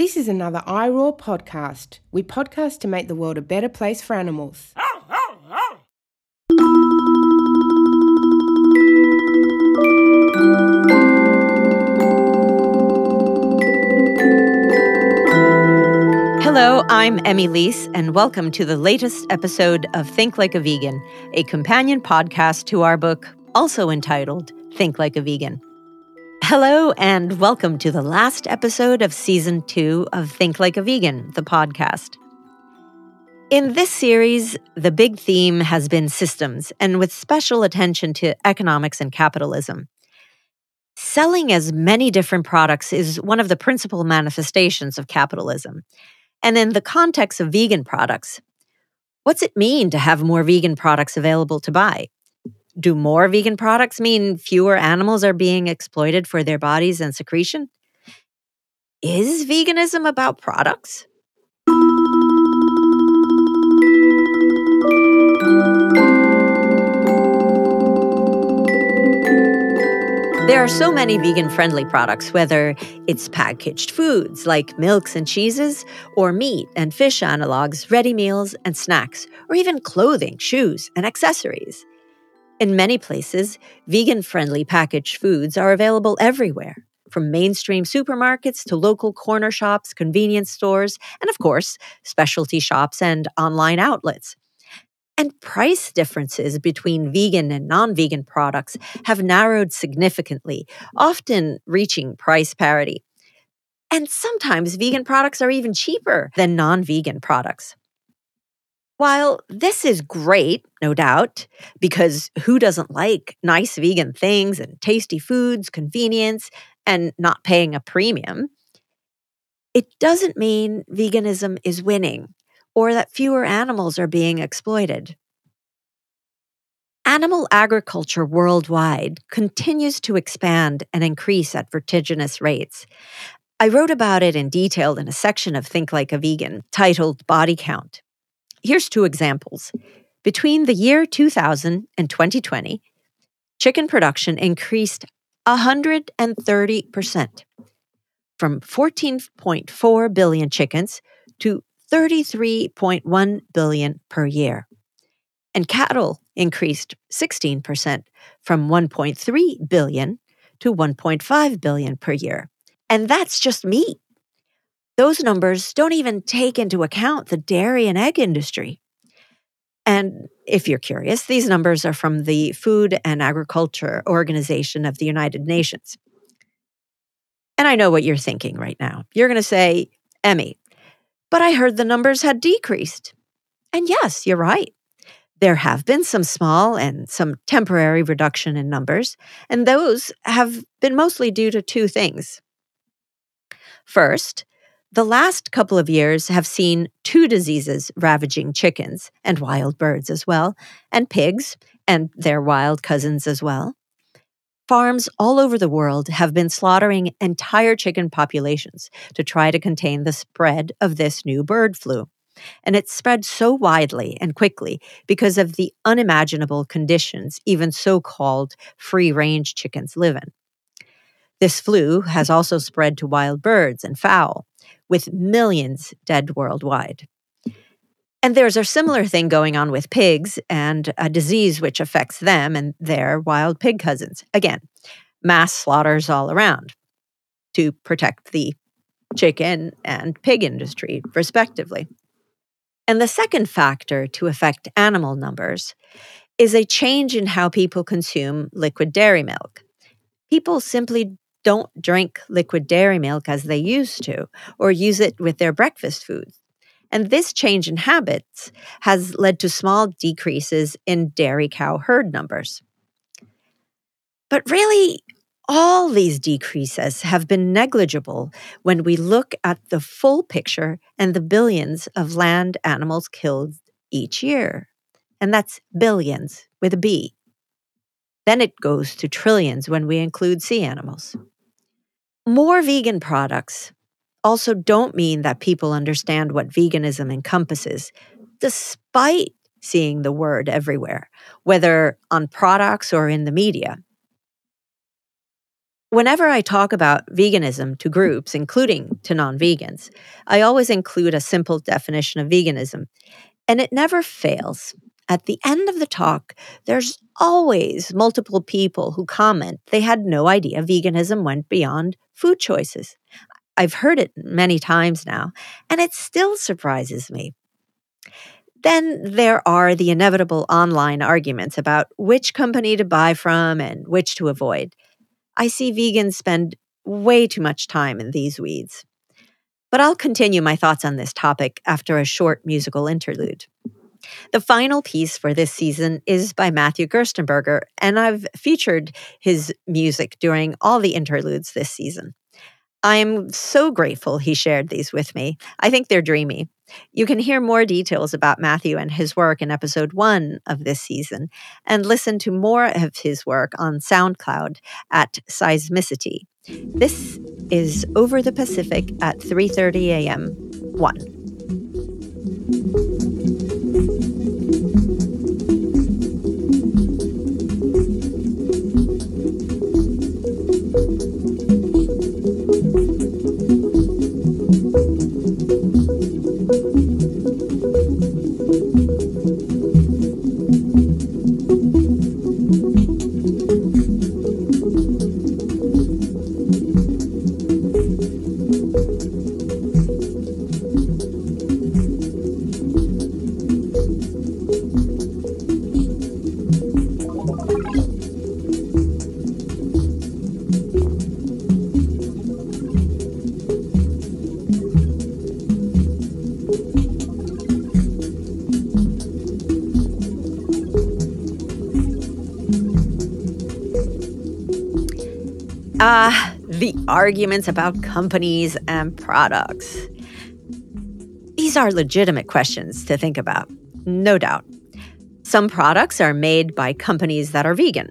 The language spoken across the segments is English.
This is another iROAR podcast. We podcast to make the world a better place for animals. Hello, I'm Emi Leese, and welcome to the latest episode of Think Like a Vegan, a companion podcast to our book, also entitled Think Like a Vegan. Hello, and welcome to the last episode of season two of Think Like a Vegan, the podcast. In this series, the big theme has been systems, and with special attention to economics and capitalism. Selling as many different products is one of the principal manifestations of capitalism. And in the context of vegan products, what's it mean to have more vegan products available to buy? Do more vegan products mean fewer animals are being exploited for their bodies and secretion? Is veganism about products? There are so many vegan friendly products, whether it's packaged foods like milks and cheeses, or meat and fish analogs, ready meals and snacks, or even clothing, shoes, and accessories. In many places, vegan friendly packaged foods are available everywhere, from mainstream supermarkets to local corner shops, convenience stores, and of course, specialty shops and online outlets. And price differences between vegan and non vegan products have narrowed significantly, often reaching price parity. And sometimes vegan products are even cheaper than non vegan products. While this is great, no doubt, because who doesn't like nice vegan things and tasty foods, convenience, and not paying a premium, it doesn't mean veganism is winning or that fewer animals are being exploited. Animal agriculture worldwide continues to expand and increase at vertiginous rates. I wrote about it in detail in a section of Think Like a Vegan titled Body Count. Here's two examples. Between the year 2000 and 2020, chicken production increased 130%, from 14.4 billion chickens to 33.1 billion per year. And cattle increased 16%, from 1.3 billion to 1.5 billion per year. And that's just meat. Those numbers don't even take into account the dairy and egg industry. And if you're curious, these numbers are from the Food and Agriculture Organization of the United Nations. And I know what you're thinking right now. You're going to say, Emi, but I heard the numbers had decreased. And yes, you're right. There have been some small and some temporary reduction in numbers, and those have been mostly due to two things. First, the last couple of years have seen two diseases ravaging chickens and wild birds as well, and pigs and their wild cousins as well. Farms all over the world have been slaughtering entire chicken populations to try to contain the spread of this new bird flu. And it spread so widely and quickly because of the unimaginable conditions even so called free range chickens live in. This flu has also spread to wild birds and fowl, with millions dead worldwide. And there's a similar thing going on with pigs and a disease which affects them and their wild pig cousins. Again, mass slaughters all around to protect the chicken and pig industry, respectively. And the second factor to affect animal numbers is a change in how people consume liquid dairy milk. People simply don't drink liquid dairy milk as they used to or use it with their breakfast foods. And this change in habits has led to small decreases in dairy cow herd numbers. But really, all these decreases have been negligible when we look at the full picture and the billions of land animals killed each year. And that's billions with a B. Then it goes to trillions when we include sea animals. More vegan products also don't mean that people understand what veganism encompasses, despite seeing the word everywhere, whether on products or in the media. Whenever I talk about veganism to groups, including to non vegans, I always include a simple definition of veganism, and it never fails. At the end of the talk, there's always multiple people who comment they had no idea veganism went beyond food choices. I've heard it many times now, and it still surprises me. Then there are the inevitable online arguments about which company to buy from and which to avoid. I see vegans spend way too much time in these weeds. But I'll continue my thoughts on this topic after a short musical interlude. The final piece for this season is by Matthew Gerstenberger, and I've featured his music during all the interludes this season. I'm so grateful he shared these with me. I think they're dreamy. You can hear more details about Matthew and his work in episode one of this season, and listen to more of his work on SoundCloud at Seismicity. This is Over the Pacific at 3:30 a.m. 1. Ah, the arguments about companies and products. These are legitimate questions to think about, no doubt. Some products are made by companies that are vegan.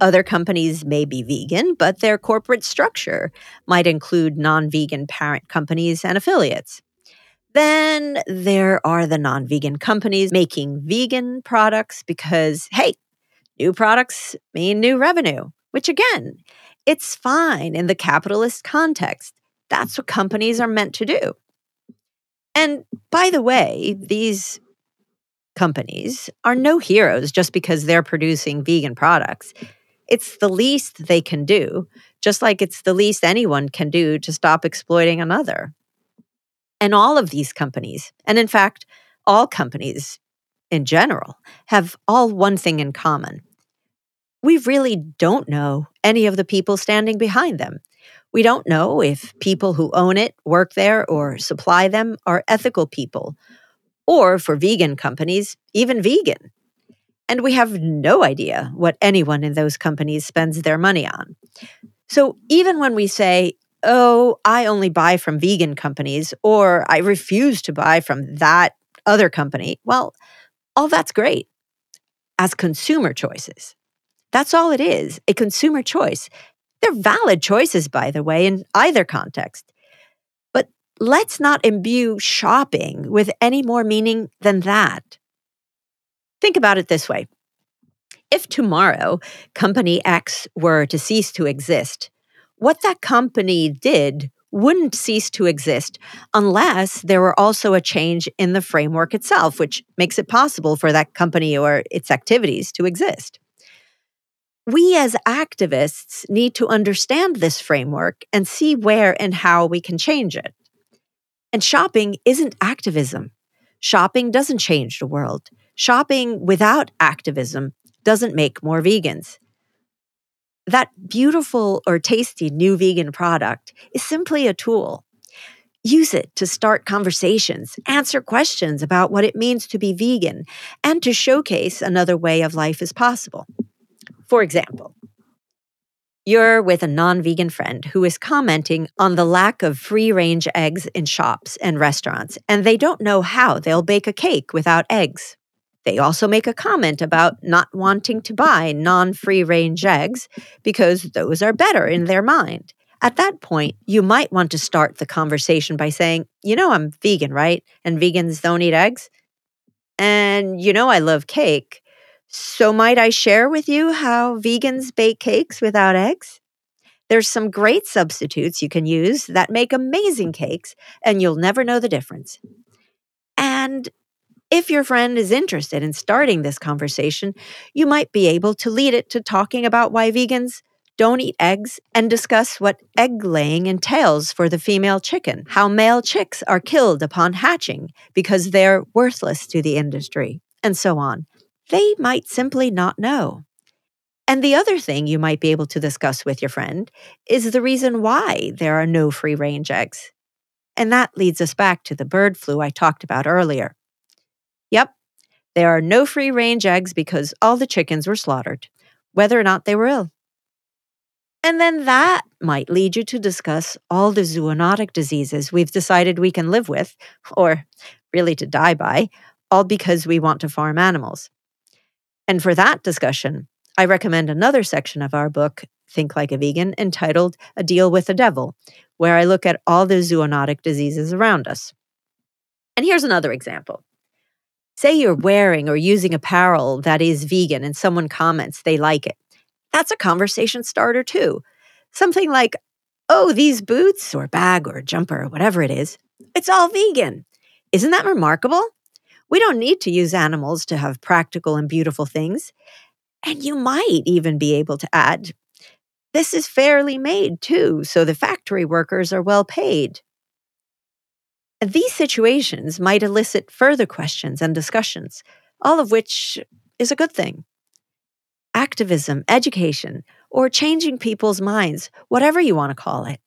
Other companies may be vegan, but their corporate structure might include non vegan parent companies and affiliates. Then there are the non vegan companies making vegan products because, hey, new products mean new revenue, which again it's fine in the capitalist context. That's what companies are meant to do. And by the way, these companies are no heroes just because they're producing vegan products. It's the least they can do, just like it's the least anyone can do to stop exploiting another. And all of these companies, and in fact, all companies in general, have all one thing in common we really don't know any of the people standing behind them. We don't know if people who own it, work there, or supply them are ethical people, or for vegan companies, even vegan. And we have no idea what anyone in those companies spends their money on. So even when we say, oh, I only buy from vegan companies, or I refuse to buy from that other company, well, all that's great as consumer choices. That's all it is a consumer choice. They're valid choices, by the way, in either context. But let's not imbue shopping with any more meaning than that. Think about it this way if tomorrow company X were to cease to exist, what that company did wouldn't cease to exist unless there were also a change in the framework itself, which makes it possible for that company or its activities to exist we as activists need to understand this framework and see where and how we can change it. And shopping isn't activism. Shopping doesn't change the world. Shopping without activism doesn't make more vegans. That beautiful or tasty new vegan product is simply a tool. Use it to start conversations, answer questions about what it means to be vegan, and to showcase another way of life is possible. For example, you're with a non vegan friend who is commenting on the lack of free range eggs in shops and restaurants, and they don't know how they'll bake a cake without eggs. They also make a comment about not wanting to buy non free range eggs because those are better in their mind. At that point, you might want to start the conversation by saying, You know, I'm vegan, right? And vegans don't eat eggs. And you know, I love cake. So, might I share with you how vegans bake cakes without eggs? There's some great substitutes you can use that make amazing cakes, and you'll never know the difference. And if your friend is interested in starting this conversation, you might be able to lead it to talking about why vegans don't eat eggs and discuss what egg laying entails for the female chicken, how male chicks are killed upon hatching because they're worthless to the industry, and so on. They might simply not know. And the other thing you might be able to discuss with your friend is the reason why there are no free range eggs. And that leads us back to the bird flu I talked about earlier. Yep, there are no free range eggs because all the chickens were slaughtered, whether or not they were ill. And then that might lead you to discuss all the zoonotic diseases we've decided we can live with, or really to die by, all because we want to farm animals. And for that discussion, I recommend another section of our book, Think Like a Vegan, entitled A Deal with the Devil, where I look at all the zoonotic diseases around us. And here's another example. Say you're wearing or using apparel that is vegan and someone comments they like it. That's a conversation starter too. Something like, oh, these boots or bag or jumper or whatever it is, it's all vegan. Isn't that remarkable? We don't need to use animals to have practical and beautiful things. And you might even be able to add, this is fairly made too, so the factory workers are well paid. These situations might elicit further questions and discussions, all of which is a good thing. Activism, education, or changing people's minds, whatever you want to call it.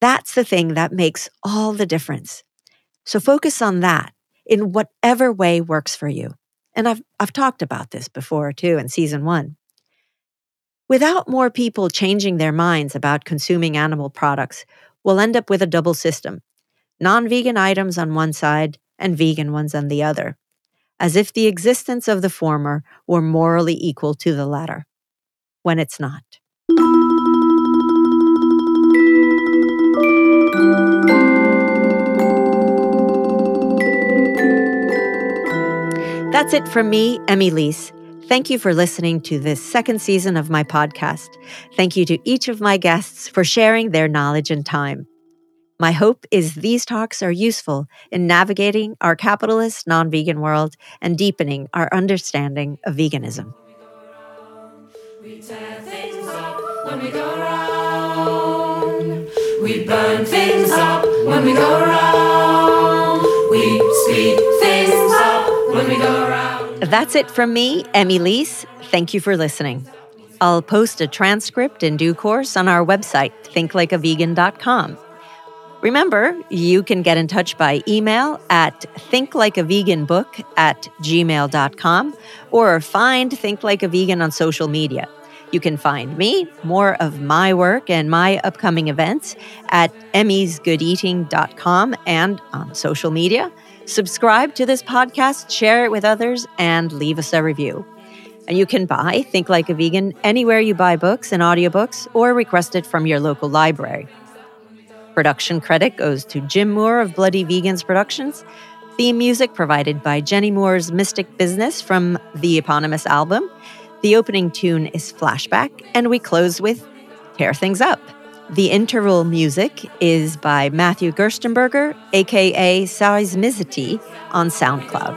That's the thing that makes all the difference. So focus on that in whatever way works for you. And I've, I've talked about this before too in season one. Without more people changing their minds about consuming animal products, we'll end up with a double system non vegan items on one side and vegan ones on the other, as if the existence of the former were morally equal to the latter, when it's not. That's it from me, Emi Leese. Thank you for listening to this second season of my podcast. Thank you to each of my guests for sharing their knowledge and time. My hope is these talks are useful in navigating our capitalist, non vegan world and deepening our understanding of veganism. We burn things up when we go around. We speed things up when we go around. That's it from me, Emi Leese. Thank you for listening. I'll post a transcript in due course on our website, thinklikeavegan.com. Remember, you can get in touch by email at thinklikeaveganbook at gmail.com or find Think Like a Vegan on social media. You can find me, more of my work and my upcoming events at emisgoodeating.com and on social media. Subscribe to this podcast, share it with others, and leave us a review. And you can buy Think Like a Vegan anywhere you buy books and audiobooks or request it from your local library. Production credit goes to Jim Moore of Bloody Vegans Productions. Theme music provided by Jenny Moore's Mystic Business from the eponymous album. The opening tune is Flashback, and we close with Tear Things Up. The interval music is by Matthew Gerstenberger, aka Seismicity, on SoundCloud.